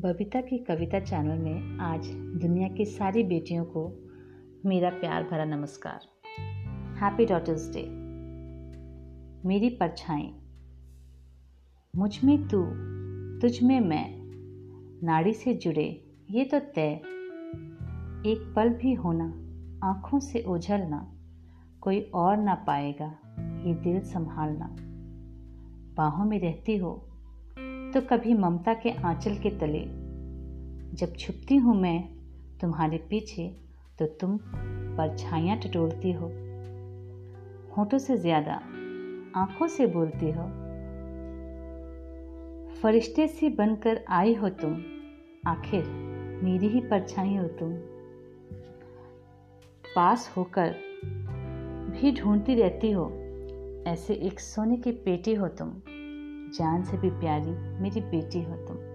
बबीता की कविता चैनल में आज दुनिया की सारी बेटियों को मेरा प्यार भरा नमस्कार। हैप्पी डॉटर्स डे मेरी परछाई। मुझमें तू, तुझ में मैं। नाड़ी से जुड़े, ये तो तय। एक पल भी होना, आँखों से ओझलना, कोई और ना पाएगा ये दिल संभालना। बाहों में रहती हो तो कभी ममता के आंचल के तले। जब छुपती हूँ मैं तुम्हारे पीछे तो तुम परछाइयाँ टटोलती हो। होठों से ज़्यादा आँखों से बोलती हो। फरिश्ते सी बनकर आई हो तुम, आखिर मेरी ही परछाई हो तुम। पास होकर भी ढूंढती रहती हो, ऐसे एक सोने की पेटी हो तुम। जान से भी प्यारी मेरी बेटी हो तुम।